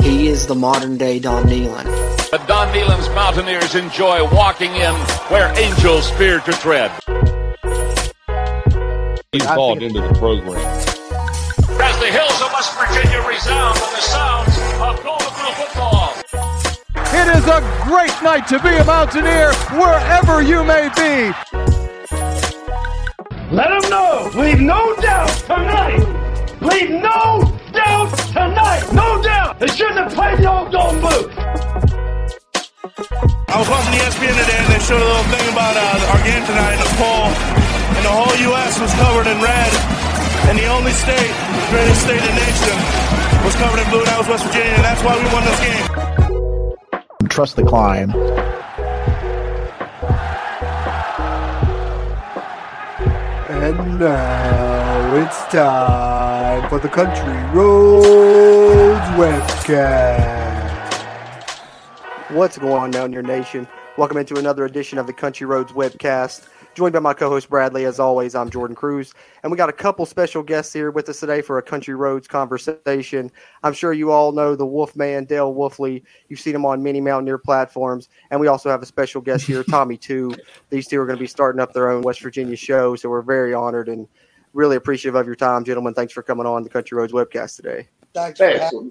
He is the modern day Don Nehlen. The Don Nehlen's Mountaineers enjoy walking in where angels fear to tread. He's bought into the program. As the hills of West Virginia resound with the sounds of Golden Blue football. It is a great night to be a Mountaineer wherever you may be. Let them know. Leave no doubt tonight. Leave no doubt tonight. No doubt. They shouldn't have played the old Golden Blue. I was watching ESPN today and they showed a little thing about uh, our game tonight in the poll, and the whole U.S. was covered in red, and the only state, the greatest state in the nation, was covered in blue, and that was West Virginia, and that's why we won this game. Trust the climb. And now it's time for the Country Roads webcast. What's going on down your nation? Welcome into another edition of the Country Roads webcast. Joined by my co-host Bradley, as always, I'm Jordan Cruz, and we got a couple special guests here with us today for a Country Roads conversation. I'm sure you all know the Wolfman, Dale Wolfley. You've seen him on many Mountaineer platforms, and we also have a special guest here, Tommy Two. These two are going to be starting up their own West Virginia show, so we're very honored and really appreciative of your time, gentlemen. Thanks for coming on the Country Roads webcast today. Thanks. Thanks. For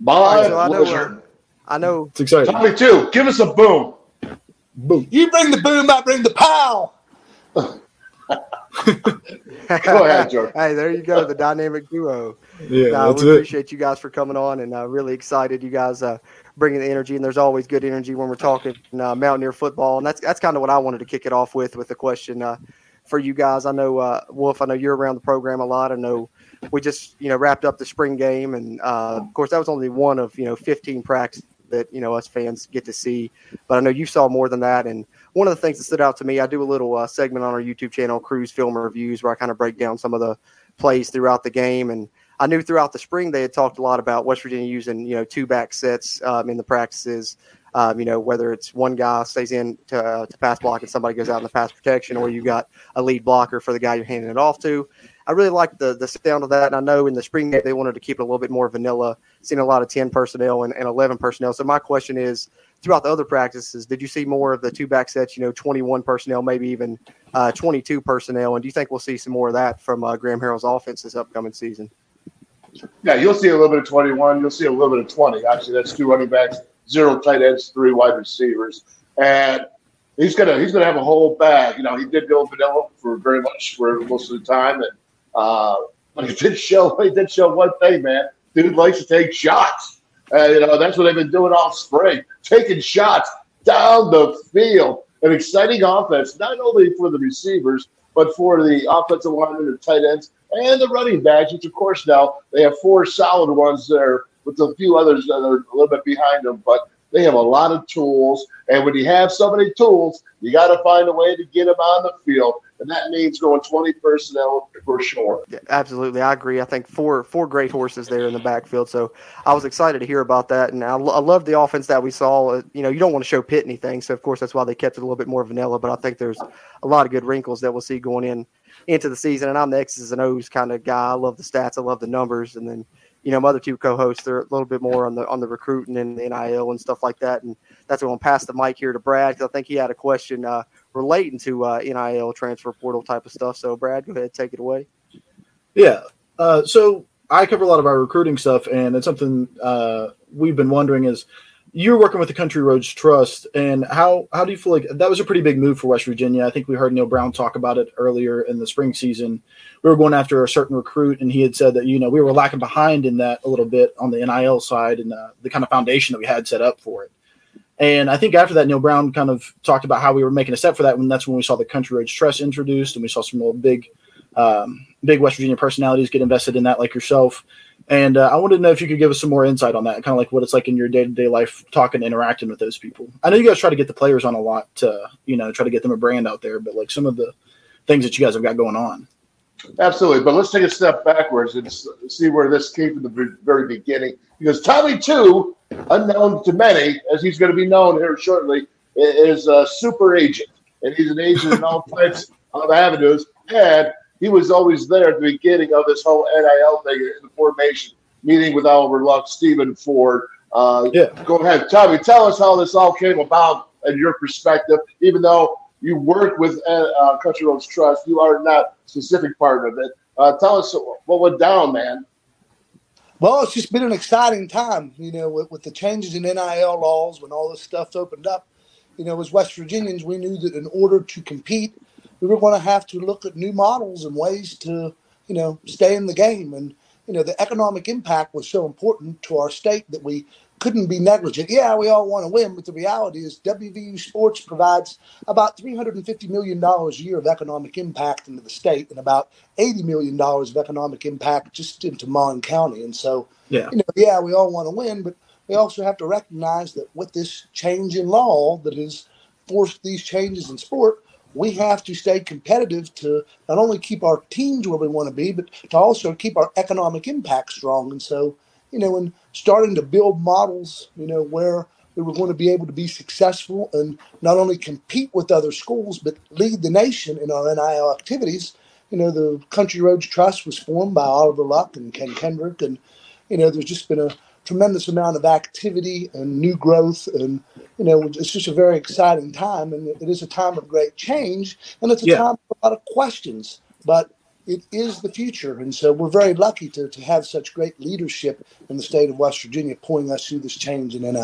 My So I know, I know It's exciting. Tommy, too. Give us a boom. Boom. you bring the boom, I bring the pow. Go ahead, George. hey, there you go, the dynamic duo. Yeah, No, that's we it. appreciate you guys for coming on, and uh, really excited you guys uh, bringing the energy. And there's always good energy when we're talking uh, Mountaineer football, and that's that's kind of what I wanted to kick it off with with the question uh, for you guys. I know uh, Wolf, I know you're around the program a lot. I know we just you know wrapped up the spring game, and uh, of course that was only one of you know 15 practices that you know us fans get to see. But I know you saw more than that, and one of the things that stood out to me, I do a little uh, segment on our YouTube channel, Cruz Film Reviews, where I kind of break down some of the plays throughout the game. And I knew throughout the spring they had talked a lot about West Virginia using you know two back sets um, in the practices. Um, you know whether it's one guy stays in to, uh, to pass block and somebody goes out in the pass protection, or you've got a lead blocker for the guy you're handing it off to. I really like the the sound of that, and I know in the spring game they wanted to keep it a little bit more vanilla. Seen a lot of ten personnel and, and eleven personnel. So my question is, throughout the other practices, did you see more of the two back sets? You know, twenty one personnel, maybe even uh, twenty two personnel, and do you think we'll see some more of that from uh, Graham Harrell's offense this upcoming season? Yeah, you'll see a little bit of 21. You'll see a little bit of 20. Actually, that's two running backs, zero tight ends, three wide receivers. And he's gonna he's gonna have a whole bag. You know, he did go vanilla for very much for most of the time, and uh, but he did show he did show one thing, man. Dude likes to take shots. And you know, that's what they've been doing all spring, taking shots down the field. An exciting offense, not only for the receivers, but for the offensive linemen, the tight ends, and the running backs, which of course now they have four solid ones there with a few others that are a little bit behind them, but they have a lot of tools. And when you have so many tools, you got to find a way to get them on the field. And that means going 20 personnel for sure. Yeah, absolutely, I agree. I think four four great horses there in the backfield. So I was excited to hear about that, and I, I love the offense that we saw. Uh, You know, you don't want to show Pitt anything, so of course that's why they kept it a little bit more vanilla. But I think there's a lot of good wrinkles that we'll see going in into the season. And I'm the X's and O's kind of guy. I love the stats, I love the numbers, and then you know my other two co-hosts they're a little bit more on the on the recruiting and the NIL and stuff like that. And that's what I'm pass the mic here to Brad because I think he had a question uh, relating to uh, NIL transfer portal type of stuff. So Brad, go ahead, take it away. Yeah. Uh, so I cover a lot of our recruiting stuff, and it's something uh, we've been wondering is you're working with the Country Roads Trust, and how how do you feel like that was a pretty big move for West Virginia? I think we heard Neal Brown talk about it earlier in the spring season. We were going after a certain recruit, and he had said that you know we were lacking behind in that a little bit on the NIL side and uh, the kind of foundation that we had set up for it. And I think after that, Neal Brown kind of talked about how we were making a step for that. When that's when we saw the Country Roads Trust introduced, and we saw some real big, um, big West Virginia personalities get invested in that, like yourself. And uh, I wanted to know if you could give us some more insight on that, kind of like what it's like in your day to day life, talking, interacting with those people. I know you guys try to get the players on a lot to, you know, try to get them a brand out there, but like some of the things that you guys have got going on. Absolutely. But let's take a step backwards and see where this came from the very beginning. Because Tommy, too, unknown to many, as he's going to be known here shortly, is a super agent. And he's an agent in all types of avenues. And he was always there at the beginning of this whole NIL thing in the formation. meeting with Oliver Luck, Stephen Ford. Uh, yeah. Go ahead, Tommy. Tell us how this all came about and your perspective. Even though you work with uh, uh, Country Roads Trust, you are not specific part of it. Uh, tell us what went down, man. Well, it's just been an exciting time, you know, with, with the changes in NIL laws when all this stuff's opened up. You know, as West Virginians, we knew that in order to compete, we were going to have to look at new models and ways to, you know, stay in the game. And, you know, the economic impact was so important to our state that we couldn't be negligent. Yeah, we all want to win, but the reality is WVU Sports provides about $350 million a year of economic impact into the state and about $80 million of economic impact just into Mon County. And so, yeah, you know, yeah, we all want to win, but we also have to recognize that with this change in law that has forced these changes in sport, we have to stay competitive to not only keep our teams where we want to be, but to also keep our economic impact strong. And so, you know, and starting to build models, you know, where we were going to be able to be successful and not only compete with other schools, but lead the nation in our NIL activities. You know, the Country Roads Trust was formed by Oliver Luck and Ken Kendrick. And, you know, there's just been a tremendous amount of activity and new growth. And, you know, it's just a very exciting time. And it is a time of great change. And it's a Yeah. time of a lot of questions. But it is the future. And so we're very lucky to, to have such great leadership in the state of West Virginia pulling us through this change in NIL.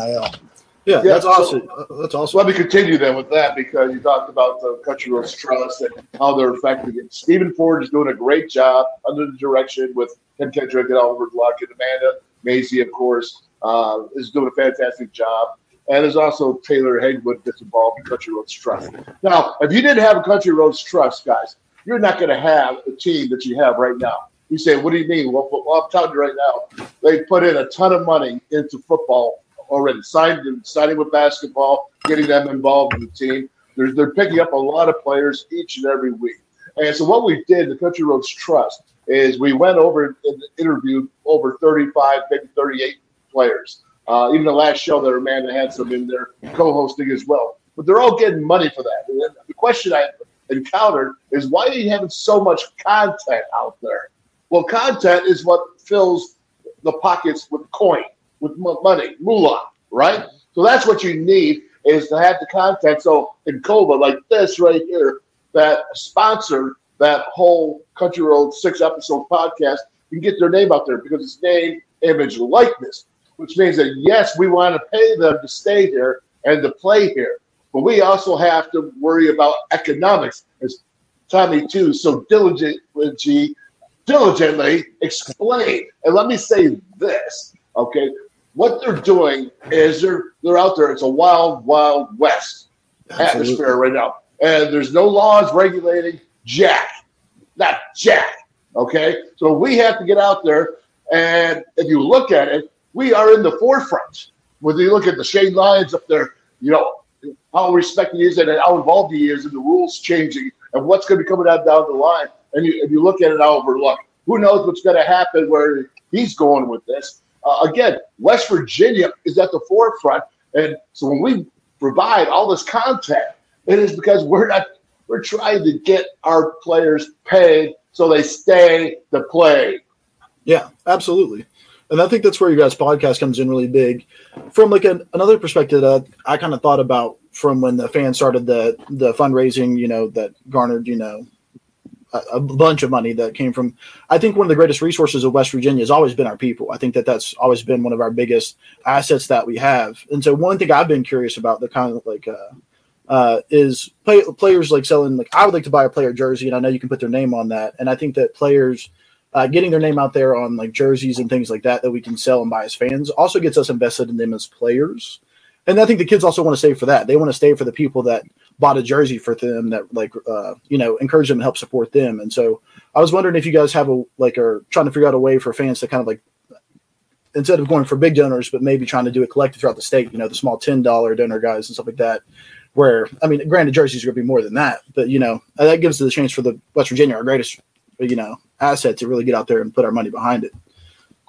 Yeah, Yeah, that's awesome. Uh, That's awesome. Let me continue then with that because you talked about the Country Roads Trust and how they're affecting it. Stephen Ford is doing a great job under the direction with Ken Kendrick and Oliver Luck and Amanda Mazey, of course, uh, is doing a fantastic job. And there's also Taylor Hagwood that's involved in Country Roads Trust. Now, if you didn't have a Country Roads Trust, guys, you're not going to have the team that you have right now. You say, what do you mean? Well, well, I'm telling you right now, they put in a ton of money into football already, signed, signing with basketball, getting them involved in the team. They're, they're picking up a lot of players each and every week. And so what we did, the Country Roads Trust, is we went over and interviewed over 35, maybe 38 players. Uh, even the last show that Amanda had some in there co-hosting as well. But they're all getting money for that. And the question I encountered is why are you having so much content out there? Well, content is what fills the pockets with coin, with money, moolah, right? So that's what you need is to have the content. So Encova, like this right here, that sponsor that whole Country Road six episode podcast, you can get their name out there because it's name, image, likeness, which means that yes, we want to pay them to stay here and to play here, but we also have to worry about economics, as Tommy too so diligently diligently explained. And let me say this, okay? What they're doing is they're they're out there. It's a wild, wild west Absolutely. atmosphere right now, and there's no laws regulating jack, not jack. Okay, so we have to get out there, and if you look at it, we are in the forefront. Whether you look at the Shane Lyons up there, you know how respected he is and how involved he is in the rules changing and what's going to be coming out down the line. And you, if you look at it over look, who knows what's going to happen where he's going with this. Uh, again, West Virginia is at the forefront, and so when we provide all this content, it is because we're not we're trying to get our players paid so they stay to play. Yeah, absolutely. And I think that's where your guys' podcast comes in really big. From like an, another perspective I kind of thought about from when the fans started the the fundraising, you know, that garnered, you know, a, a bunch of money that came from. I think one of the greatest resources of West Virginia has always been our people. I think that that's always been one of our biggest assets that we have. And so one thing I've been curious about, the kind of like. Uh, uh, is play, players like selling like I would like to buy a player jersey, and I know you can put their name on that. And I think that players uh, getting their name out there on like jerseys and things like that that we can sell and buy as fans also gets us invested in them as players. And I think the kids also want to stay for that. They want to stay for the people that bought a jersey for them that like uh, you know encourage them and help support them. And so I was wondering if you guys have a like are trying to figure out a way for fans to kind of like instead of going for big donors, but maybe trying to do it collective throughout the state. You know, the small ten dollar donor guys and stuff like that. Where I mean, granted, jerseys are going to be more than that, but you know that gives us the chance for the West Virginia, our greatest you know asset, to really get out there and put our money behind it.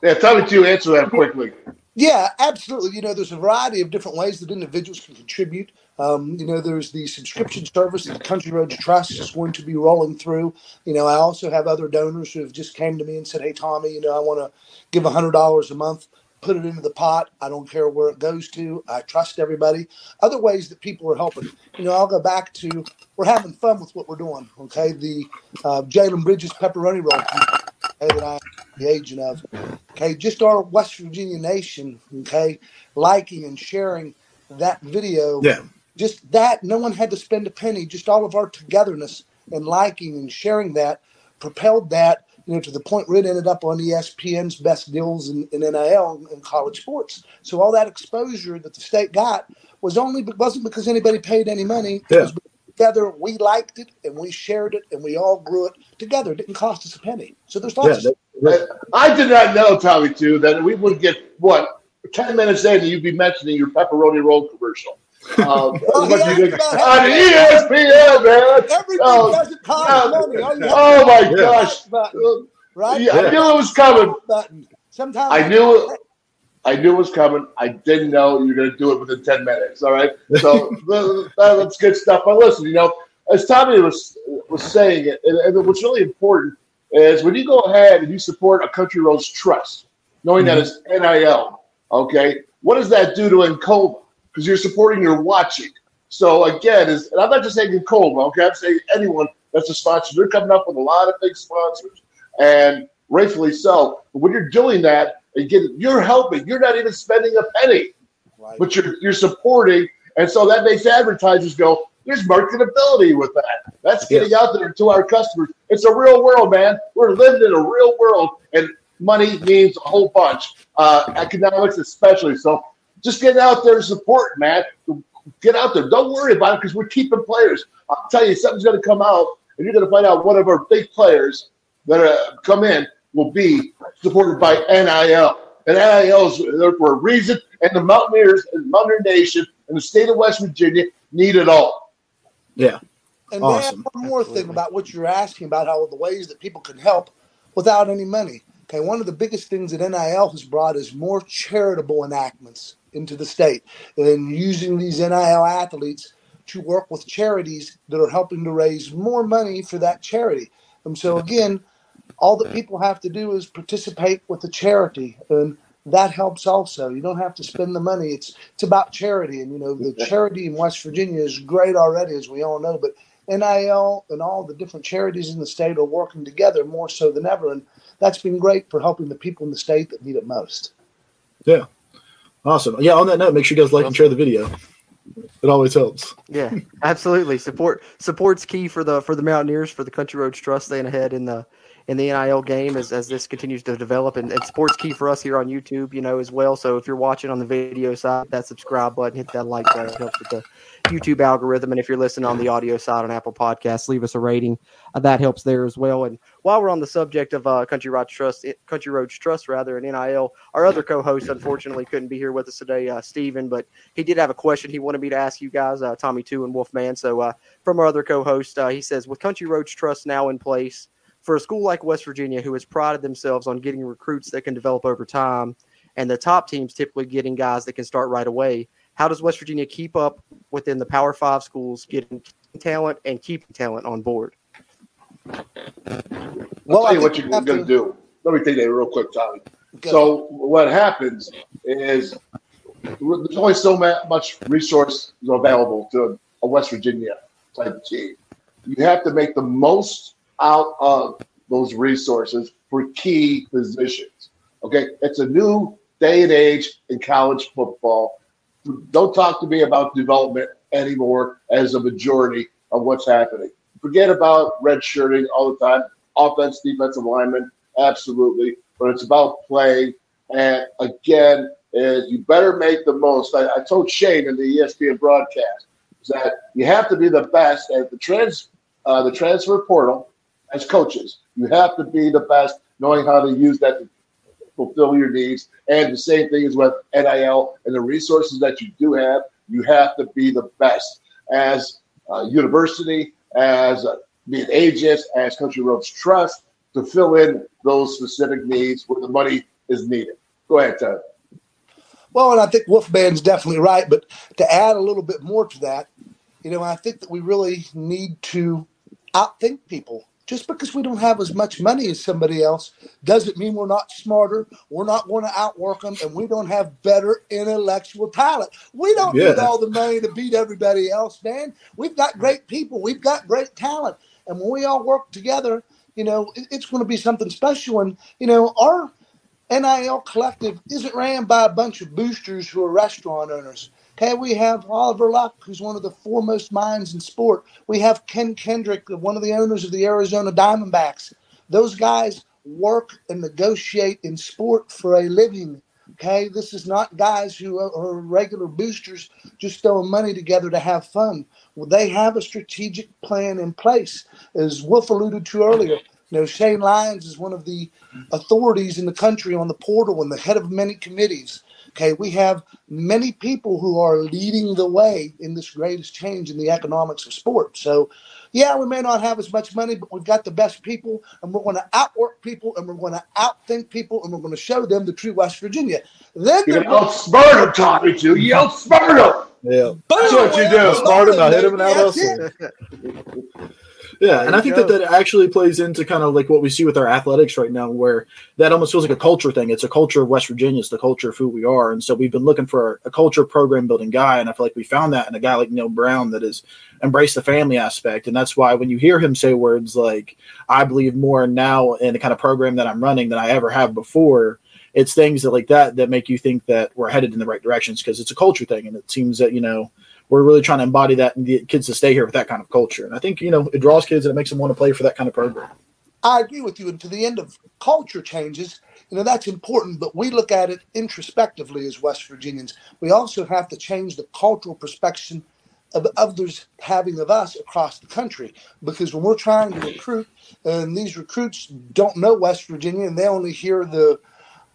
Yeah, Tommy, me to answer that quickly. Yeah, absolutely. You know, there's a variety of different ways that individuals can contribute. Um, you know, there's the subscription service that the Country Roads Trust is going to be rolling through. You know, I also have other donors who have just came to me and said, "Hey, Tommy, you know, I want to give hundred dollars a month, put it into the pot. I don't care where it goes to. I trust everybody." Other ways that people are helping. You know, I'll go back to we're having fun with what we're doing. Okay, the uh, Jalen Bridges pepperoni roll okay, that I'm the agent of. Okay, just our West Virginia nation. Okay, liking and sharing that video. Yeah just that no one had to spend a penny just all of our togetherness and liking and sharing that propelled that you know to the point where it ended up on espn's best deals in, in nil and college sports. So all that exposure that the state got was only wasn't because anybody paid any money. Yeah. together we liked it and we shared it and we all grew it together. It didn't cost us a penny. So there's lots yeah, that, i did not know tommy too that we would get what 10 minutes in and you'd be mentioning your pepperoni roll commercial um, well, you on ESPN, man. Everything oh, doesn't cost money. oh my gosh! Button, right? Yeah, I knew it was coming. Button. Sometimes I knew it. I knew it was coming. I didn't know you were going to do it within ten minutes. All right, so that's good stuff. But listen, you know, as Tommy was was saying it, and, and, what's really important is when you go ahead and you support a country roads trust, knowing mm-hmm. that it's NIL. Okay, what does that do to Encova? Because you're supporting your watching. So again, is and I'm not just saying Colma, okay? I'm saying anyone that's a sponsor. They're coming up with a lot of big sponsors, and rightfully so. But when you're doing that, again, you're helping. You're not even spending a penny, right. but you're you're supporting, and so that makes advertisers go. There's marketability with that. That's getting out there to our customers. It's a real world, man. We're living in a real world, and money means a whole bunch. Uh, economics, especially. So just get out there and support, man. Get out there. Don't worry about it because we're keeping players. I'll tell you, something's going to come out, and you're going to find out one of our big players that are, come in will be supported by NIL. And NIL is there for a reason, and the Mountaineers and Mountaineer Nation and the state of West Virginia need it all. Yeah. And awesome. one more Absolutely. thing about what you're asking about how the ways that people can help without any money. Okay, one of the biggest things that NIL has brought is more charitable enactments into the state and using these NIL athletes to work with charities that are helping to raise more money for that charity. And so again, all that people have to do is participate with the charity and that helps also. You don't have to spend the money. It's it's about charity. And you know, the charity in West Virginia is great already, as we all know, but NIL and all the different charities in the state are working together more so than ever. And that's been great for helping the people in the state that need it most. Yeah. Awesome. Yeah. On that note, make sure you guys like and share the video. It always helps. Yeah, absolutely. Support support's key for the for the Mountaineers for the Country Roads Trust staying ahead in the in the NIL game as, as this continues to develop. And, and sports key for us here on YouTube, you know, as well. So if you're watching on the video side, that subscribe button, hit that like button, helps with the YouTube algorithm. And if you're listening on the audio side on Apple Podcasts, leave us a rating. Uh, that helps there as well. And while we're on the subject of uh, Country Roads Trust, Country Roads Trust rather, and NIL, our other co-host unfortunately couldn't be here with us today, uh, Steven, but he did have a question he wanted me to ask you guys, uh, Tommy Two and Wolfman. So uh, from our other co-host, uh, he says, with Country Roads Trust now in place, for a school like West Virginia, who has prided themselves on getting recruits that can develop over time, and the top teams typically getting guys that can start right away, how does West Virginia keep up within the Power Five schools, getting talent and keeping talent on board? Well, I'll tell you what you're going to do. Let me take that real quick, Tommy. So what happens is there's only so much resource available to a West Virginia type of team. You have to make the most out of those resources for key positions. Okay, it's a new day and age in college football don't talk to me about development anymore as a majority of what's happening. Forget about red shirting all the time. Offense, defensive lineman, absolutely. But it's about playing. And again, is you better make the most. I, I told Shane in the ESPN broadcast that you have to be the best at the trans uh, the transfer portal as coaches. You have to be the best, knowing how to use that to fulfill your needs. And the same thing is with NIL and the resources that you do have. You have to be the best as university, as a, being as Country Roads Trust to fill in those specific needs where the money is needed. Go ahead, Ted. Well, and I think Wolfman's definitely right. But to add a little bit more to that, you know, I think that we really need to outthink people. Just because we don't have as much money as somebody else doesn't mean we're not smarter. We're not going to outwork them, and we don't have better intellectual talent. We don't Yeah. need all the money to beat everybody else, man. We've got great people. We've got great talent, and when we all work together, you know, it- it's going to be something special. And you know, our NIL collective isn't ran by a bunch of boosters who are restaurant owners. Okay, we have Oliver Luck, who's one of the foremost minds in sport. We have Ken Kendrick, one of the owners of the Arizona Diamondbacks. Those guys work and negotiate in sport for a living. Okay, this is not guys who are regular boosters just throwing money together to have fun. Well, they have a strategic plan in place, as Wolf alluded to earlier. You know, Shane Lyons is one of the authorities in the country on the portal and the head of many committees. Okay, we have many people who are leading the way in this greatest change in the economics of sport. So, yeah, we may not have as much money, but we've got the best people, and we're going to outwork people, and we're going to outthink people, and we're going to show them the true West Virginia. Then You they're can outsmart them, Tommy, too. You outsmart them. Yeah. That's what you do. Smart him, now hit him, and out hustle. Yeah, and I think go. that that actually plays into kind of like what we see with our athletics right now, where that almost feels like a culture thing. It's a culture of West Virginia. It's the culture of who we are, and so we've been looking for a culture program building guy, and I feel like we found that in a guy like Neal Brown that has embraced the family aspect, and that's why when you hear him say words like "I believe more now in the kind of program that I'm running than I ever have before," it's things that like that that make you think that we're headed in the right directions because it's a culture thing, and it seems that you know we're really trying to embody that and get kids to stay here with that kind of culture. And I think, you know, it draws kids and it makes them want to play for that kind of program. I agree with you. And to the end of culture changes, you know, that's important, but we look at it introspectively as West Virginians. We also have to change the cultural perspective of others having of us across the country. Because when we're trying to recruit, and these recruits don't know West Virginia and they only hear the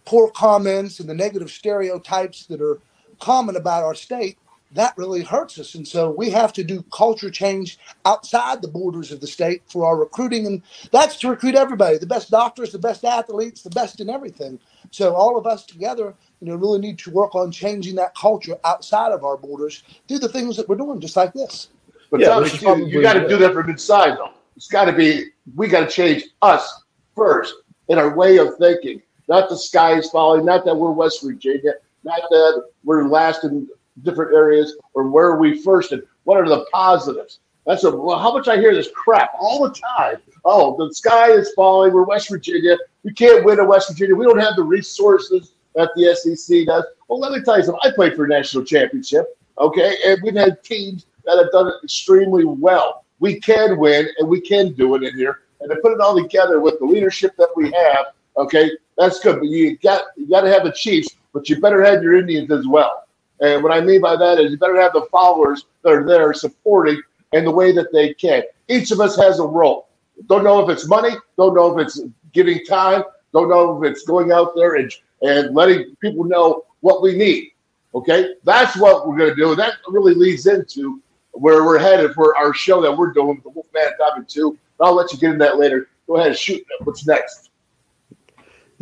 poor comments and the negative stereotypes that are common about our state, that really hurts us. And so we have to do culture change outside the borders of the state for our recruiting. And that's to recruit everybody the best doctors, the best athletes, the best in everything. So all of us together, you know, really need to work on changing that culture outside of our borders through the things that we're doing, just like this. But Yeah, Tommy, which you, probably- you got to do that from inside, though. It's got to be. We got to change us first in our way of thinking. Not the sky is falling. Not that we're West Virginia. Not that we're last in different areas, or where are we first, and what are the positives? That's a well, how much I hear this crap all the time. Oh, the sky is falling. We're West Virginia. We can't win in West Virginia. We don't have the resources that the SEC does. Well, let me tell you something. I played for a national championship. Okay, and we've had teams that have done it extremely well. We can win, and we can do it in here. And to put it all together with the leadership that we have, okay, that's good. But you got you got to have the Chiefs, but you better have your Indians as well. And what I mean by that is you better have the followers that are there supporting in the way that they can. Each of us has a role. Don't know if it's money, don't know if it's giving time, don't know if it's going out there and, and letting people know what we need. Okay? That's what we're going to do. That really leads into where we're headed for our show that we're doing the Wolfman Topic 2. I'll let you get in that later. Go ahead and shoot. What's next?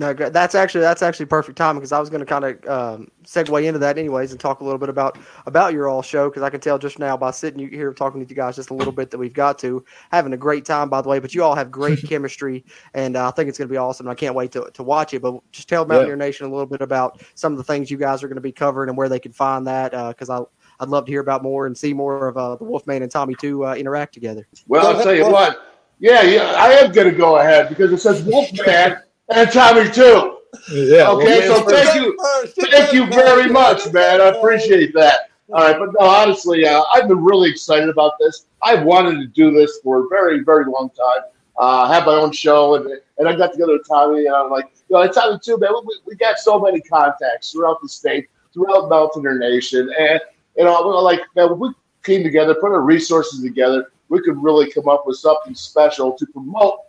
No, that's actually that's actually perfect timing because I was going to kind of um, segue into that anyways and talk a little bit about about your all show because I can tell just now by sitting here talking with you guys just a little bit that we've got to having a great time by the way. But you all have great chemistry and uh, I think it's going to be awesome. I can't wait to, to watch it. But just tell Mountaineer Nation a little bit about some of the things you guys are going to be covering and where they can find that because I I'd love to hear about more and see more of uh, the Wolfman and Tommy two uh, interact together. Well, I'll tell you what. Yeah, yeah, I am going to go ahead because it says Wolfman and Tommy too. Yeah. Okay, so thank you, thank you very much, man. I appreciate that. All right, but no, honestly, uh, I've been really excited about this. I've wanted to do this for a very, very long time. Uh, I have my own show, and and I got together with Tommy, and I'm like, you know, it's Tommy too, man. We, we got so many contacts throughout the state, throughout Mountaineer Nation, and you know, like, man, we came together, put our resources together, we could really come up with something special to promote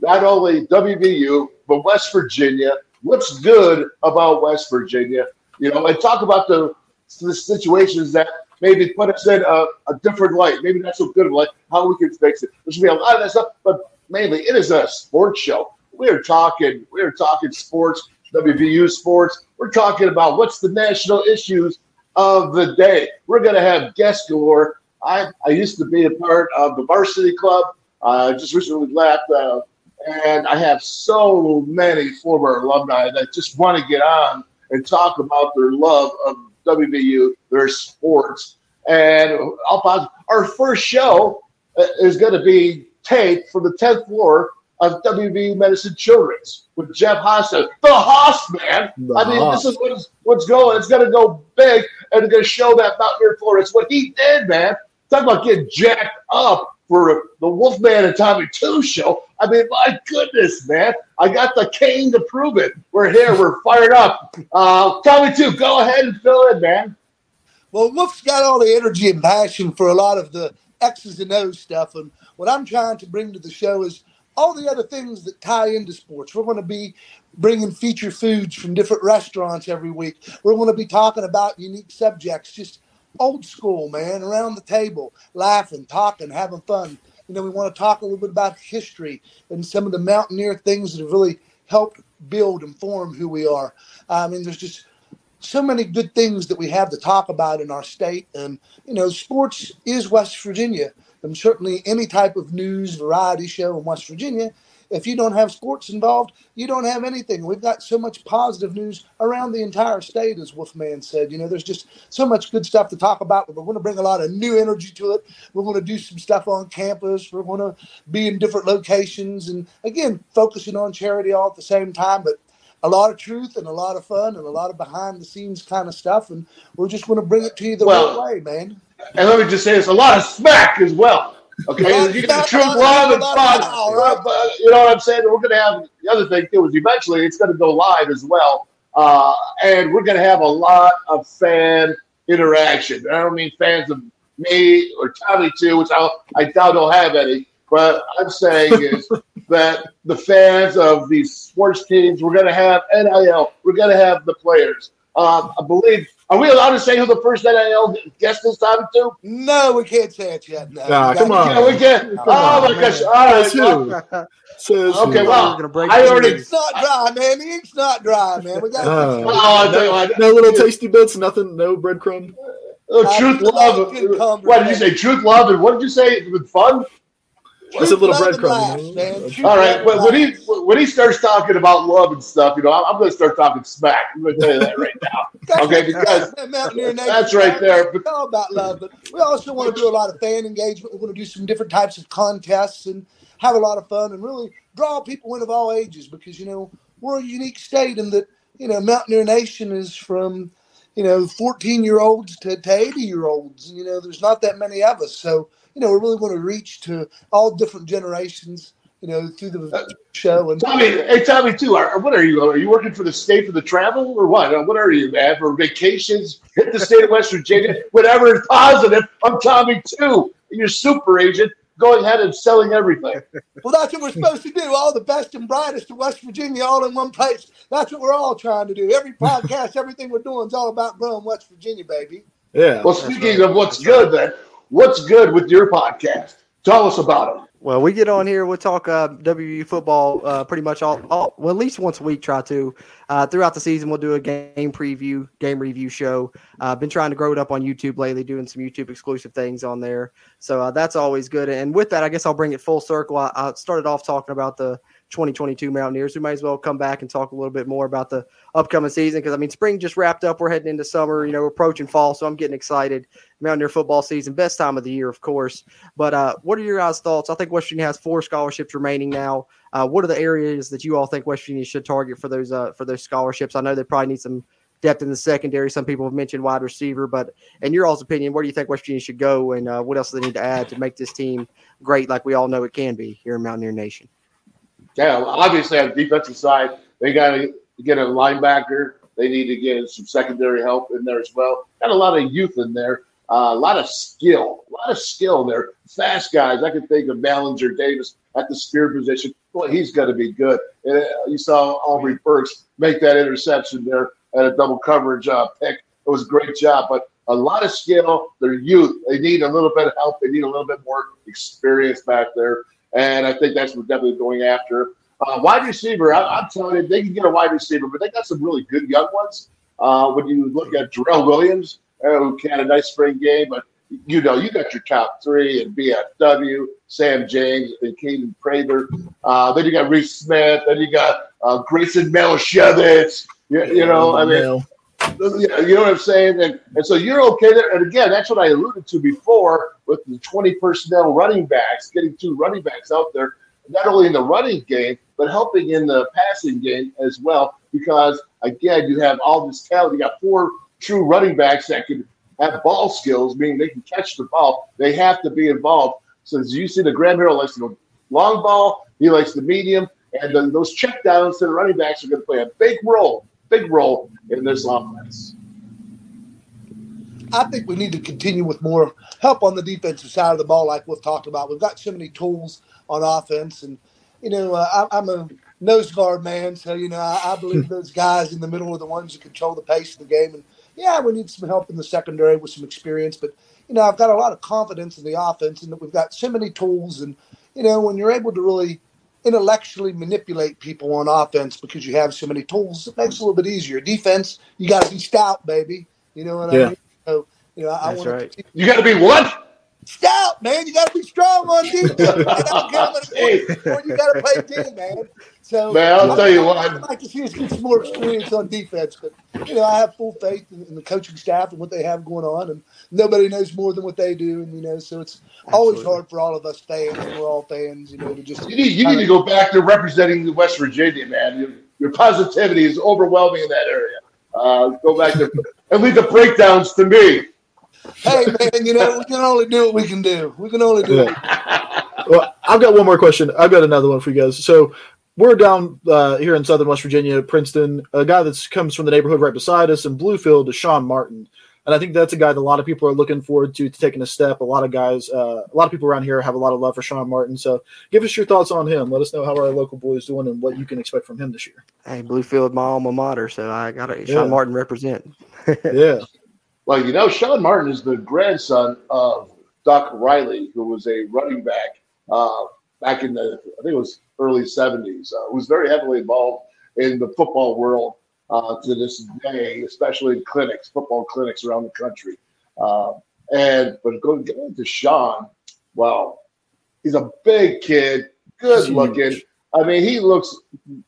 not only WVU but West Virginia. What's good about West Virginia? You know, and talk about the the situations that maybe put us in a, a different light, maybe not so good of light, how we can fix it. There's gonna be a lot of that stuff, but mainly it is a sports show. We are talking, we are talking sports WVU sports. We're talking about what's the national issues of the day. We're to have guest galore. I, I used to be a part of the varsity club. I uh, just recently left, uh, and I have so many former alumni that just want to get on and talk about their love of WVU, their sports. And I'll, our first show uh, is going to be taped from the 10th floor of WVU Medicine Children's with Jeff Haas, the Haas man. The I mean, this is what's, what's going. It's going to go big, and it's going to show that Mountaineer Florida. It's what he did, man. Talk about getting jacked up for the Wolfman and Tommy Two show. I mean, my goodness, man. I got the cane to prove it. We're here. We're fired up. Uh, Tommy Two, go ahead and fill in, man. Well, Wolf's got all the energy and passion for a lot of the X's and O's stuff. And what I'm trying to bring to the show is all the other things that tie into sports. We're going to be bringing feature foods from different restaurants every week. We're going to be talking about unique subjects, just old school, man, around the table, laughing, talking, having fun. You know, we want to talk a little bit about history and some of the mountaineer things that have really helped build and form who we are. I mean, there's just so many good things that we have to talk about in our state. And, you know, sports is West Virginia. And certainly any type of news variety show in West Virginia if you don't have sports involved, you don't have anything. We've got so much positive news around the entire state, as Wolfman said. You know, there's just so much good stuff to talk about. But we're going to bring a lot of new energy to it. We're going to do some stuff on campus. We're going to be in different locations, and again, focusing on charity all at the same time. But a lot of truth and a lot of fun and a lot of behind the scenes kind of stuff. And we're just going to bring it to you the well, right way, man. And let me just say, it's a lot of smack as well. Okay, you get the truth, love, and fun. You know what I'm saying? We're going to have the other thing too is eventually it's going to go live as well, uh, and we're going to have a lot of fan interaction. I don't mean fans of me or Tommy too, which I'll, I doubt he'll have any. But I'm saying is that the fans of these sports teams, we're going to have NIL, we're going to have the players. Um, I believe are we allowed to say who the first NIL guest this time too? No, we can't say it yet. No, nah, come on. Yeah, we can't. Come oh my gosh! All right. Well, Says okay, well, I already. It's not dry, man. The ink's not dry, man. We got. Uh, oh, I'll tell you what. No little tasty bits. Nothing. No breadcrumb. Uh, truth, love. What did you say? Truth, love, and what did you say? With fun. That's a little breadcrumb. All right, when, when he when he starts talking about love and stuff, you know, I'm, I'm going to start talking smack. I'm going to tell you that right now. okay, because that's right there. But, all about love, but we also want to do a lot of fan engagement. We're going to do some different types of contests and have a lot of fun and really draw people in of all ages because you know we're a unique state in that you know Mountaineer Nation is from you know 14 year olds to, to 80 year olds. You know, there's not that many of us, so you know, we really want to reach to all different generations, you know, through the uh, show. And Tommy, hey, Tommy, too. Are, what are you? Are you working for the state for the travel or what? Uh, what are you, man? For vacations? Hit the state of West Virginia, whatever is positive. I'm Tommy, too. You're super agent going ahead and selling everything. Well, that's what we're supposed to do. All the best and brightest of West Virginia, all in one place. That's what we're all trying to do. Every podcast, everything we're doing is all about growing West Virginia, baby. Yeah. Well, speaking right. of what's good, then What's good with your podcast? Tell us about it. Well, we get on here. We'll talk uh, WU football uh, pretty much all, all, well, at least once a week. Try to uh, throughout the season. We'll do a game preview, game review show. I've uh, been trying to grow it up on YouTube lately, doing some YouTube exclusive things on there. So uh, that's always good. And with that, I guess I'll bring it full circle. I, I started off talking about the 2022 Mountaineers. We might as well come back and talk a little bit more about the upcoming season because I mean, spring just wrapped up. We're heading into summer. You know, approaching fall, so I'm getting excited. Mountaineer football season, best time of the year, of course. But uh, what are your guys' thoughts? I think West Virginia has four scholarships remaining now. Uh, what are the areas that you all think West Virginia should target for those uh, for those scholarships? I know they probably need some depth in the secondary. Some people have mentioned wide receiver, but in your all's opinion, where do you think West Virginia should go, and uh, what else do they need to add to make this team great, like we all know it can be here in Mountaineer Nation? Yeah, obviously on the defensive side, they got to get a linebacker. They need to get some secondary help in there as well. Got a lot of youth in there. Uh, a lot of skill, a lot of skill there. Fast guys. I can think of Ballinger Davis at the spear position. Boy, he's going to be good. And, uh, you saw Aubrey Burks make that interception there at a double coverage uh, pick. It was a great job, but a lot of skill. They're youth. They need a little bit of help. They need a little bit more experience back there. And I think that's what we're definitely going after. Uh, wide receiver, I, I'm telling you, they can get a wide receiver, but they got some really good young ones. Uh, when you look at Jarrell Williams, uh, who had a nice spring game, but you know, you got your top three and BFW, Sam James, and Kaden Prather. Uh, then you got Reese Smith. Then you got uh, Graeson Malashevich. You, you know, I mean, you know what I'm saying? And, and so you're okay there. And again, that's what I alluded to before with the 20 personnel running backs, getting two running backs out there, not only in the running game, but helping in the passing game as well. Because again, you have all this talent. You got four true running backs that can have ball skills, meaning they can catch the ball. They have to be involved. So as you see, the Graham Harrell likes the long ball, he likes the medium, and those checkdowns to the running backs are going to play a big role, big role in this offense. I think we need to continue with more help on the defensive side of the ball, like we've talked about. We've got so many tools on offense, and you know, uh, I, am a nose guard man, so you know, I, I believe those guys in the middle are the ones who control the pace of the game. And yeah, we need some help in the secondary with some experience, but you know, I've got a lot of confidence in the offense, and that we've got so many tools, and you know, when you're able to really intellectually manipulate people on offense because you have so many tools, it makes it a little bit easier. Defense, you got to be stout, baby. You know what yeah. I mean? So, you know, I want right. to. You got to be what? Stout, man. You got to be strong on defense. i don't got to play team, man. So, man, I'll I, tell you what. I'd like to see us get some more experience on defense, but you know, I have full faith in, in, the coaching staff and what they have going on, and nobody knows more than what they do, and you know, so it's Absolutely. always hard for all of us fans, and we're all fans, you know, to just. You need, you need to go back to representing West Virginia, man. Your, your positivity is overwhelming in that area. Uh, go back to and leave the breakdowns to me hey man, you know we can only do what we can do. We can only do. Yeah. well, I've got one more question. I've got another one for you guys. So we're down uh, here in Southern West Virginia, Princeton. A guy that comes from the neighborhood right beside us in Bluefield is Sean Martin. And I think that's a guy that a lot of people are looking forward to, to taking a step. A lot of guys, uh, a lot of people around here have a lot of love for Sean Martin. So give us your thoughts on him. Let us know how our local boy is doing and what you can expect from him this year. Hey, Bluefield, my alma mater. So I got to Sean Martin represent. yeah. Well, you know, Sean Martin is the grandson of Doc Riley, who was a running back uh, back in the, I think it was early 70s, uh, who's very heavily involved in the football world uh, to this day, especially in clinics, football clinics around the country. Uh, and, but going, going to Sean, well, he's a big kid, good looking. I mean, he looks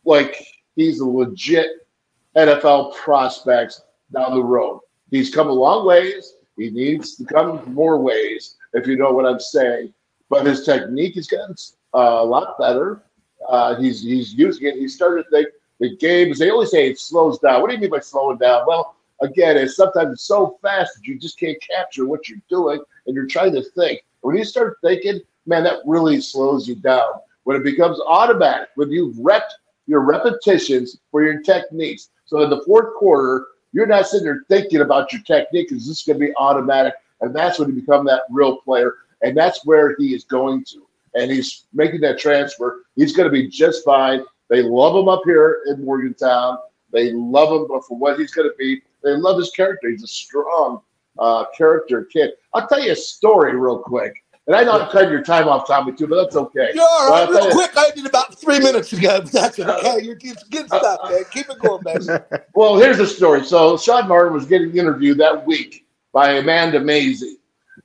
like he's a legit NFL prospect down the road. He's come a long ways. He needs to come more ways, if you know what I'm saying. But his technique has gotten uh, a lot better. Uh, he's he's using it. He started the the games. They always say it slows down. What do you mean by slowing down? Well, again, it's sometimes it's so fast that you just can't capture what you're doing, and you're trying to think. When you start thinking, man, that really slows you down. When it becomes automatic, when you've repped your repetitions for your techniques. So in the fourth quarter, you're not sitting there thinking about your technique Is this going to be automatic. And that's when you become that real player. And that's where he is going to. And he's making that transfer. He's going to be just fine. They love him up here in Morgantown. They love him but for what he's going to be. They love his character. He's a strong uh, character kid. I'll tell you a story real quick. And I know I'm cutting your time off, Tommy, too, but that's okay. You're all right. Real quick, I did about three minutes ago. That's okay. You're good stuff, man. Keep it going, man. well, here's the story. So Sean Martin was getting interviewed that week by Amanda Mazey.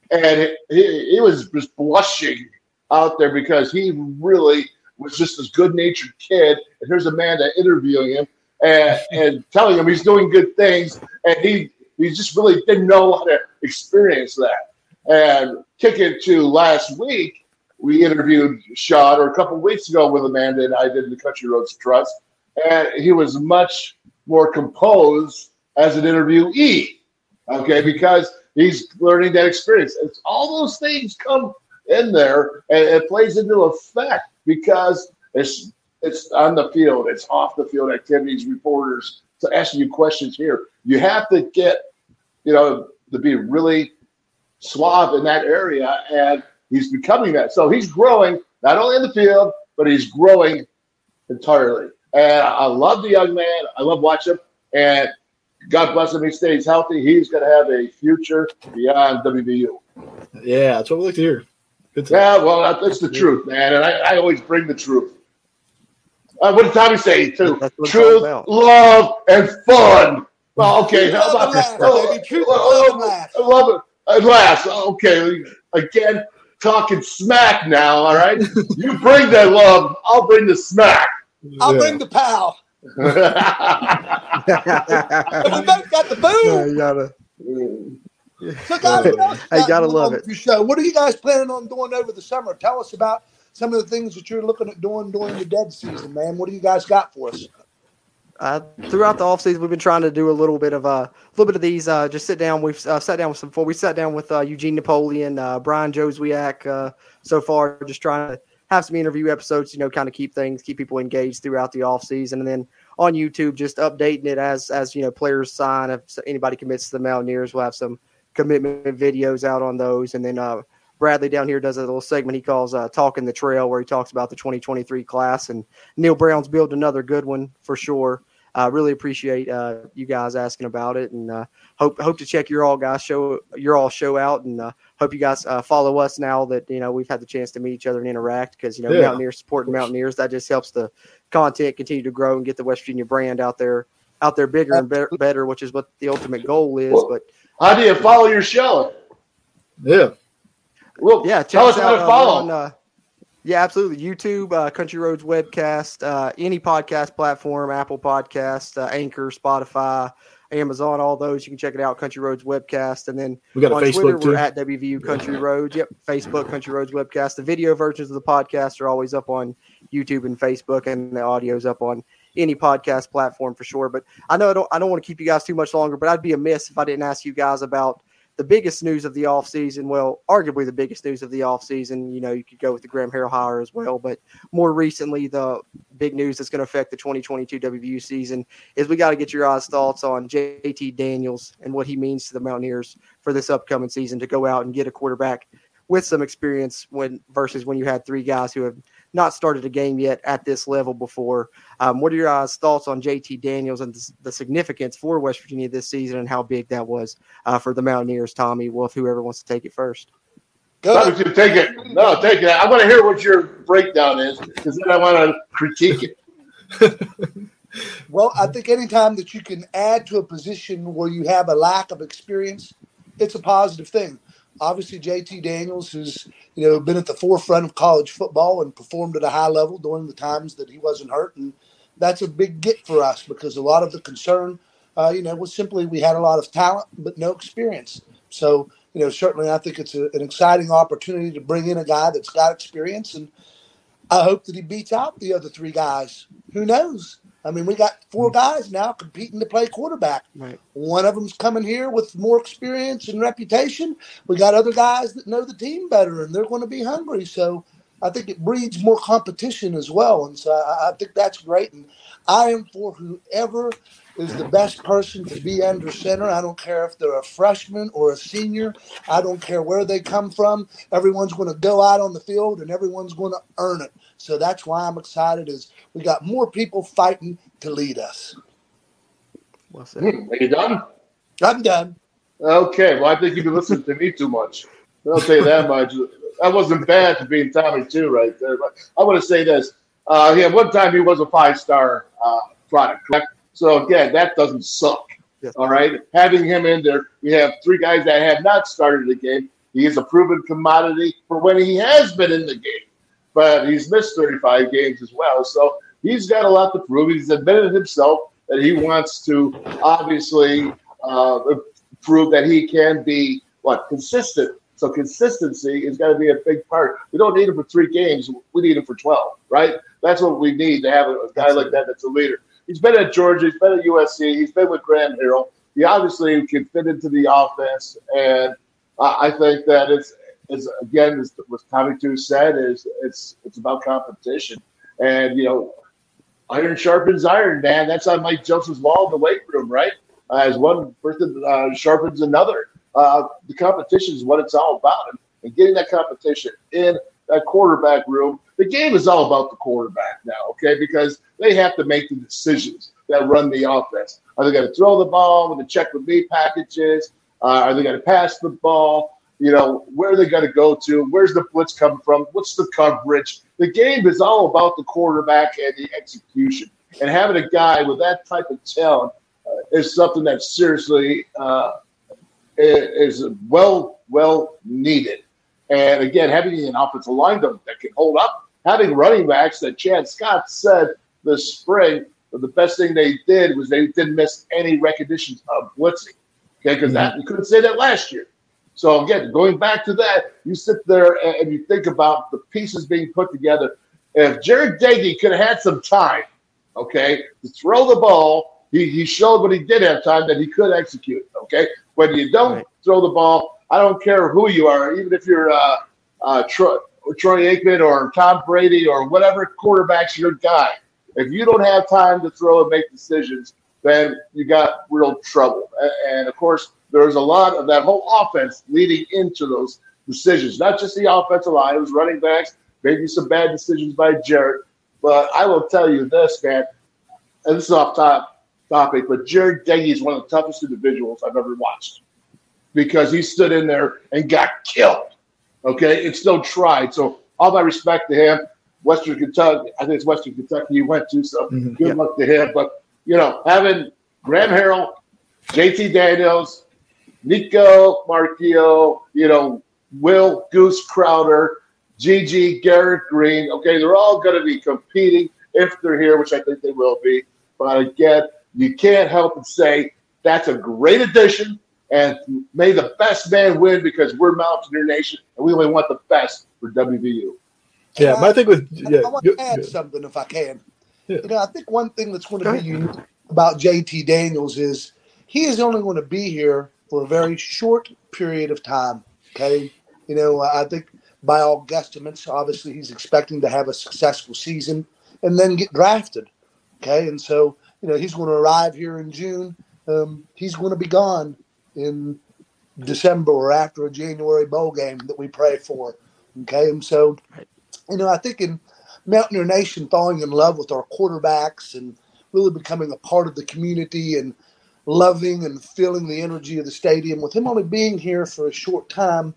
And he, he was just blushing out there because he really was just this good-natured kid. And here's Amanda interviewing him and, and telling him he's doing good things. And he, he just really didn't know how to experience that. And kick it to last week, we interviewed Sean, or a couple weeks ago with Amanda and I did the Country Roads Trust, and he was much more composed as an interviewee, okay, because he's learning that experience. It's all those things come in there, and it plays into effect because it's it's on the field, it's off the field activities, reporters to asking you questions here. You have to get, you know, to be really suave in that area, and he's becoming that. So he's growing not only in the field, but he's growing entirely. And I love the young man. I love watching him. And God bless him. He stays healthy. He's going to have a future beyond WVU. Yeah, that's what we like to hear. yeah, well, that's the truth, man. And I, I always bring the truth. Uh, what did Tommy say too? That's what it's Truth, love, and fun. Well, okay. How about Love and oh, laugh. Truth, oh, love. I love it. At last, okay. Again, talking smack now. All right. you bring that love. I'll bring the smack. I'll Yeah. bring the pal. And we both got the boom. you gotta. So, guys, what else got gotta going love it. show. What are you guys planning on doing over the summer? Tell us about some of the things that you're looking at doing during the dead season, man. What do you guys got for us? Uh, throughout the offseason, we've been trying to do a little bit of a uh, little bit of these. Uh, just sit down. We've uh, sat down with some before. We sat down with uh, Eugene Napoleon, uh, Brian Jozwiak. So far, just trying to have some interview episodes. You know, kind of keep things, keep people engaged throughout the offseason. and then on YouTube, just updating it as as you know players sign. If anybody commits to the Mountaineers, we'll have some commitment videos out on those, and then. Uh, Bradley down here does a little segment he calls uh, "Talking the Trail," where he talks about the 2023 class, and Neal Brown's built another good one for sure. Uh, really appreciate uh, you guys asking about it, and uh, hope hope to check your all guys show your all show out, and uh, hope you guys uh, follow us now that you know we've had the chance to meet each other and interact because you know Yeah. Mountaineers supporting Mountaineers that just helps the content continue to grow and get the West Virginia brand out there out there bigger and better, better which is what the ultimate goal is. Well, But How do you follow your show? Yeah. Well, yeah, tell us us how to uh, follow. on, uh, yeah, absolutely. YouTube, uh, Country Roads webcast, uh, any podcast platform, Apple Podcast, uh, Anchor, Spotify, Amazon, all those. You can check it out. Country Roads webcast, and then We got a on Facebook, Twitter, too. we're at WVU Country Roads. Yep, Facebook Country Roads webcast. The video versions of the podcast are always up on YouTube and Facebook, and the audio's up on any podcast platform for sure. But I know I don't I don't want to keep you guys too much longer, but I'd be amiss if I didn't ask you guys about the biggest news of the offseason. Well, arguably the biggest news of the offseason. You know, you could go with the Graham Harrell hire as well, but more recently, the big news that's going to affect the 2022 WVU season is we got to get your guys' thoughts on JT Daniels and what he means to the Mountaineers for this upcoming season to go out and get a quarterback with some experience when versus when you had three guys who have not started a game yet at this level before. Um, what are your guys' thoughts on JT Daniels and the, the significance for West Virginia this season and how big that was uh, for the Mountaineers, Tommy, Wolf, whoever wants to take it first? Tommy, you take it. No, take it. I want to hear what your breakdown is because then I want to critique it. Well, I think anytime that you can add to a position where you have a lack of experience, it's a positive thing. Obviously, JT Daniels has you know been at the forefront of college football and performed at a high level during the times that he wasn't hurt, and that's a big get for us because a lot of the concern, uh, you know, was simply we had a lot of talent but no experience. So you know, certainly I think it's a, an exciting opportunity to bring in a guy that's got experience, and I hope that he beats out the other three guys. Who knows? I mean, we got four mm. guys now competing to play quarterback. Right. One of them's coming here with more experience and reputation. We got other guys that know the team better, and they're going to be hungry. So I think it breeds more competition as well. And so I, I think that's great. And I am for whoever is the best person to be under center. I don't care if they're a freshman or a senior. I don't care where they come from. Everyone's going to go out on the field and everyone's going to earn it. So that's why I'm excited. Is we got more people fighting to lead us. What's that? Hmm, Are you done? I'm done. Okay. Well, I think you've been listening to me too much. I'll tell you that much. That wasn't bad for being Tommy too, right there. But I want to say this. Uh, yeah, one time he was a five-star uh, product, correct? So again, that doesn't suck. Yes. All right, having him in there, we have three guys that have not started the game. He is a proven commodity for when he has been in the game, but he's missed 35 games as well. So he's got a lot to prove. He's admitted himself that he wants to obviously uh, prove that he can be what consistent. So consistency is going to be a big part. We don't need him for three games. We need him for 12, right? That's what we need to have a, guy like that that's a leader. He's been at Georgia. He's been at USC. He's been with Graham Harrell. He obviously can fit into the offense, and I think that it's, it's again, as what Tommy Two said, is it's it's about competition, and you know, iron sharpens iron, man. That's on Mike Joseph's wall in the weight room, right? Uh, as one person uh, sharpens another, uh, the competition is what it's all about, and, and getting that competition in that quarterback room. The game is all about the quarterback now, okay? Because they have to make the decisions that run the offense. Are they going to throw the ball with the check with me packages? Uh, are they going to pass the ball? You know, where are they going to go to? Where's the blitz coming from? What's the coverage? The game is all about the quarterback and the execution. And having a guy with that type of talent uh, is something that seriously uh, is well, well needed. And again, having an offensive line that can hold up, having running backs that Chad Scott said this spring, the best thing they did was they didn't miss any recognition of blitzing. Okay, because that you couldn't say that last year. So again, going back to that, you sit there and you think about the pieces being put together. If Jarret Doege could have had some time, okay, to throw the ball, he, he showed when he did have time that he could execute. Okay, when you don't right. throw the ball, I don't care who you are, even if you're uh, uh, Troy, Troy Aikman or Tom Brady or whatever quarterback's your guy. If you don't have time to throw and make decisions, then you got real trouble. And of course, there's a lot of that whole offense leading into those decisions, not just the offensive line, it was running backs, maybe some bad decisions by Jarret. But I will tell you this, man, and this is off top topic, but Jarret Doege is one of the toughest individuals I've ever watched because he stood in there and got killed. Okay, and still tried. So all my respect to him. Western Kentucky, I think it's Western Kentucky he went to, so mm-hmm. good yeah. luck to him. But you know, having Graham Harrell, JT Daniels, Nico Marchiol, you know, Will Goose Crowder, GG Garrett Greene. Okay, they're all going to be competing if they're here, which I think they will be. But again, you can't help but say that's a great addition. And may the best man win because we're Mountaineer Nation and we only want the best for WVU. Yeah, but I think with yeah, I want to add something if I can. Yeah. You know, I think one thing that's going to be unique about JT Daniels is he is only going to be here for a very short period of time. Okay, you know, I think by all guesstimates, obviously he's expecting to have a successful season and then get drafted. Okay, and so you know he's going to arrive here in June. Um, he's going to be gone in December or after a January bowl game that we pray for. Okay, and so you know I think in Mountaineer Nation falling in love with our quarterbacks and really becoming a part of the community and loving and feeling the energy of the stadium. With him only being here for a short time,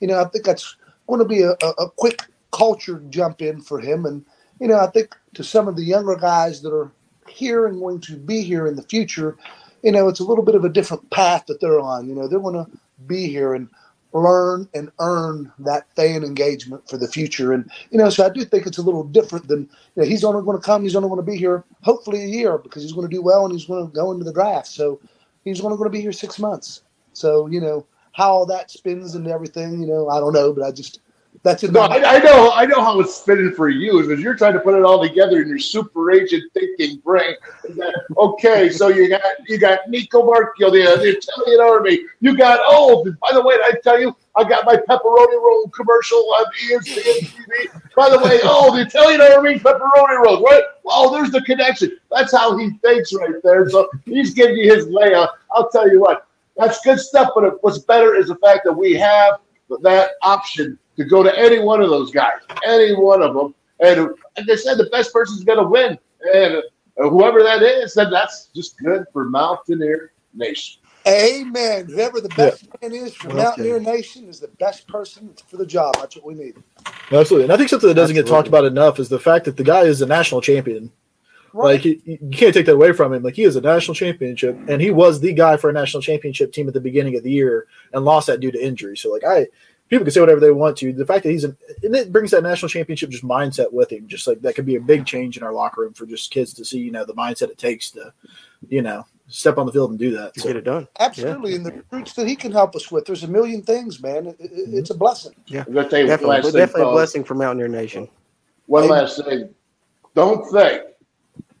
you know, I think that's going to be a, a, quick culture jump in for him. And, you know, I think to some of the younger guys that are here and going to be here in the future, you know, it's a little bit of a different path that they're on. You know, they're going to be here and learn and earn that fan engagement for the future. And, you know, so I do think it's a little different than, you know, he's only going to come, he's only going to be here hopefully a year because he's going to do well and he's going to go into the draft. So he's only going to be here six months. So, you know, how all that spins and everything, you know, I don't know, but I just, that's it. No, I, I, know, I know how it's spinning for you because you're trying to put it all together in your super agent thinking brain. That, okay, so you got you got Nico Marchiol, the, the Italian Army. You got oh, by the way, I tell you, I got my pepperoni roll commercial on ESPN TV. By the way, oh, the Italian Army pepperoni rolls, right? Oh, there's the connection. That's how he thinks right there. So he's giving you his layout. I'll tell you what, that's good stuff. But what's better is the fact that we have that option to go to any one of those guys, any one of them. And like I said, the best person's going to win. And whoever that is, then that's just good for Mountaineer Nation. Amen. Whoever the best yeah. man is for okay. Mountaineer Nation is the best person for the job. That's what we need. Absolutely. And I think something that doesn't Absolutely. get talked about enough is the fact that the guy is a national champion. Right. Like he, you can't take that away from him. Like he is a national championship, and he was the guy for a national championship team at the beginning of the year, and lost that due to injury. So like I, people can say whatever they want to. The fact that he's an, and it brings that national championship just mindset with him. Just like that could be a big change in our locker room for just kids to see, you know, the mindset it takes to, you know, step on the field and do that. So. Get it done. Absolutely. Yeah. And the recruits that he can help us with, there's a million things, man. It, it, mm-hmm. it's a blessing. Yeah. Definitely, definitely a blessing for Mountaineer Nation. One last thing. Don't think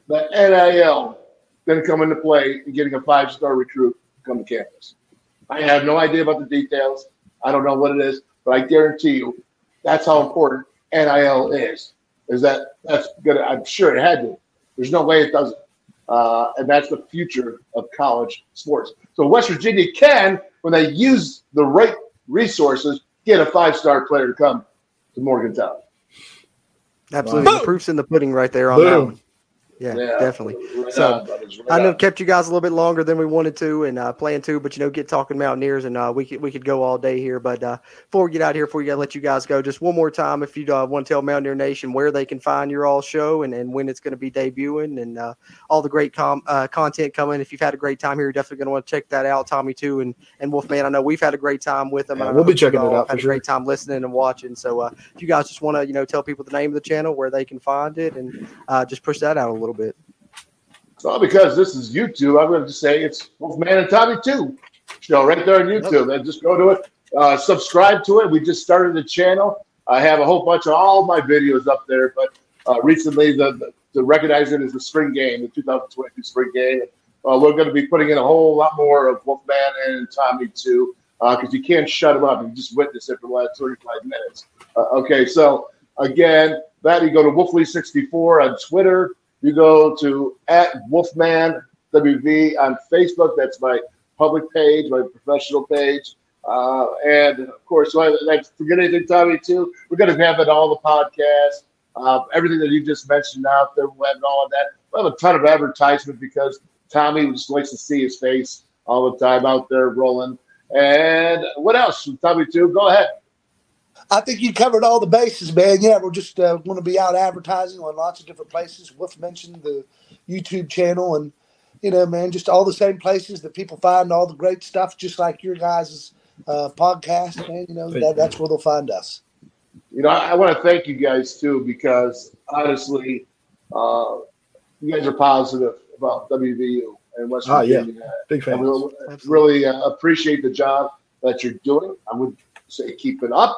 that NIL going to come into play in getting a five star recruit to come to campus. I have no idea about the details. I don't know what it is, but I guarantee you that's how important NIL is. Is that that's good? I'm sure it had to. There's no way it doesn't. Uh, and that's the future of college sports. So West Virginia can, when they use the right resources, get a five-star player to come to Morgantown. Absolutely, the proof's in the pudding right there on Boom. that one. Yeah, Yeah. definitely. Right so on, right I know on. kept you guys a little bit longer than we wanted to and uh, plan to, but you know, get talking Mountaineers and uh, we could we could go all day here. But uh, before we get out here, before we gotta let you guys go, just one more time, if you uh, want to tell Mountaineer Nation where they can find your all show and, and when it's going to be debuting and uh, all the great com- uh, content coming. If you've had a great time here, you're definitely going to want to check that out. Tommy too and and Wolfman. I know we've had a great time with them. Yeah, and we'll be checking you it out Had for a sure. great time listening and watching. So uh, if you guys just want to you know tell people the name of the channel where they can find it and uh, just push that out a little bit. Well, because this is YouTube, I'm going to just say it's Wolfman and Tommy too. Show right there on YouTube. And just go to it, uh, subscribe to it. We just started the channel. I have a whole bunch of all my videos up there, but uh, recently the, the to recognize it as the spring game, the 2022 spring game. Uh, we're going to be putting in a whole lot more of Wolfman and Tommy too, because you can't shut them up. You just witness it for the last 35 minutes. Uh, okay, so again, that you go to Wolfley64 on Twitter. You go to at Wolfman WV on Facebook. That's my public page, my professional page. Uh, and of course, so I, I forget anything, Tommy, too. We're going to have it all the podcasts, uh, everything that you just mentioned out there. We'll have all of that. We'll have a ton of advertisement because Tommy just likes to see his face all the time out there rolling. And what else, Tommy, too? Go ahead. I think you covered all the bases, man. Yeah, we're just uh, going to be out advertising on lots of different places. Wolf mentioned the YouTube channel, and you know, man, just all the same places that people find all the great stuff, just like your guys' uh, podcast, man. You know, that, that's where they'll find us. You know, I, I want to thank you guys too because honestly, uh, you guys are positive about WVU and West Ah, yeah. Big And fan. we really uh, appreciate the job that you're doing. I would say keep it up,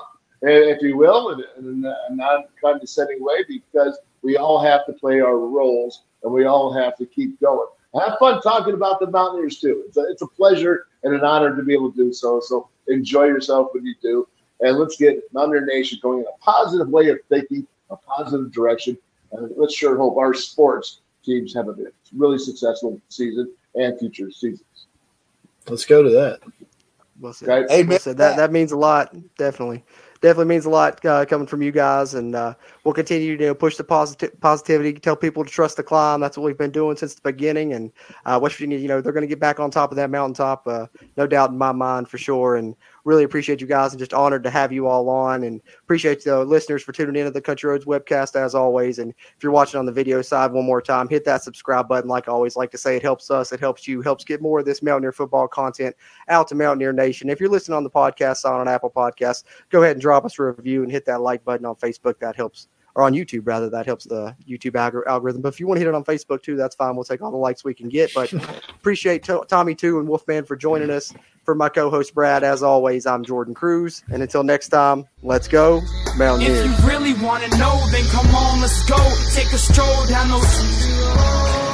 if you will, in, in a non-condescending way, because we all have to play our roles and we all have to keep going. Have fun talking about the Mountaineers too. It's a, it's a pleasure and an honor to be able to do so. So enjoy yourself when you do, and let's get Mountaineer Nation going in a positive way of thinking, a positive direction, and let's sure hope our sports teams have a really successful season and future seasons. Let's go to that. Well said. Right? Amen. Well said. That that means a lot. Definitely, definitely means a lot uh, coming from you guys, and uh, we'll continue to you know, push the positivity. Tell people to trust the climb. That's what we've been doing since the beginning. And uh, West Virginia, you know, they're going to get back on top of that mountaintop, uh, no doubt in my mind for sure. And really appreciate you guys, and just honored to have you all on. And appreciate the listeners for tuning into the Country Roads webcast as always. And if you're watching on the video side, one more time, hit that subscribe button. Like I always like to say, it helps us, it helps you, helps get more of this Mountaineer football content out to Mountaineer Nation. If you're listening on the podcast side on Apple Podcasts, go ahead and drop us a review and hit that like button on Facebook. That helps, or on YouTube rather. That helps the YouTube algor- algorithm. But if you want to hit it on Facebook too, that's fine. We'll take all the likes we can get. But appreciate to- Tommy too and Wolfman for joining us. For my co-host Brad, as always, I'm Jordan Cruz. And until next time, let's go Mountaineers. If you really want to know, then come on, let's go. Take a stroll down those.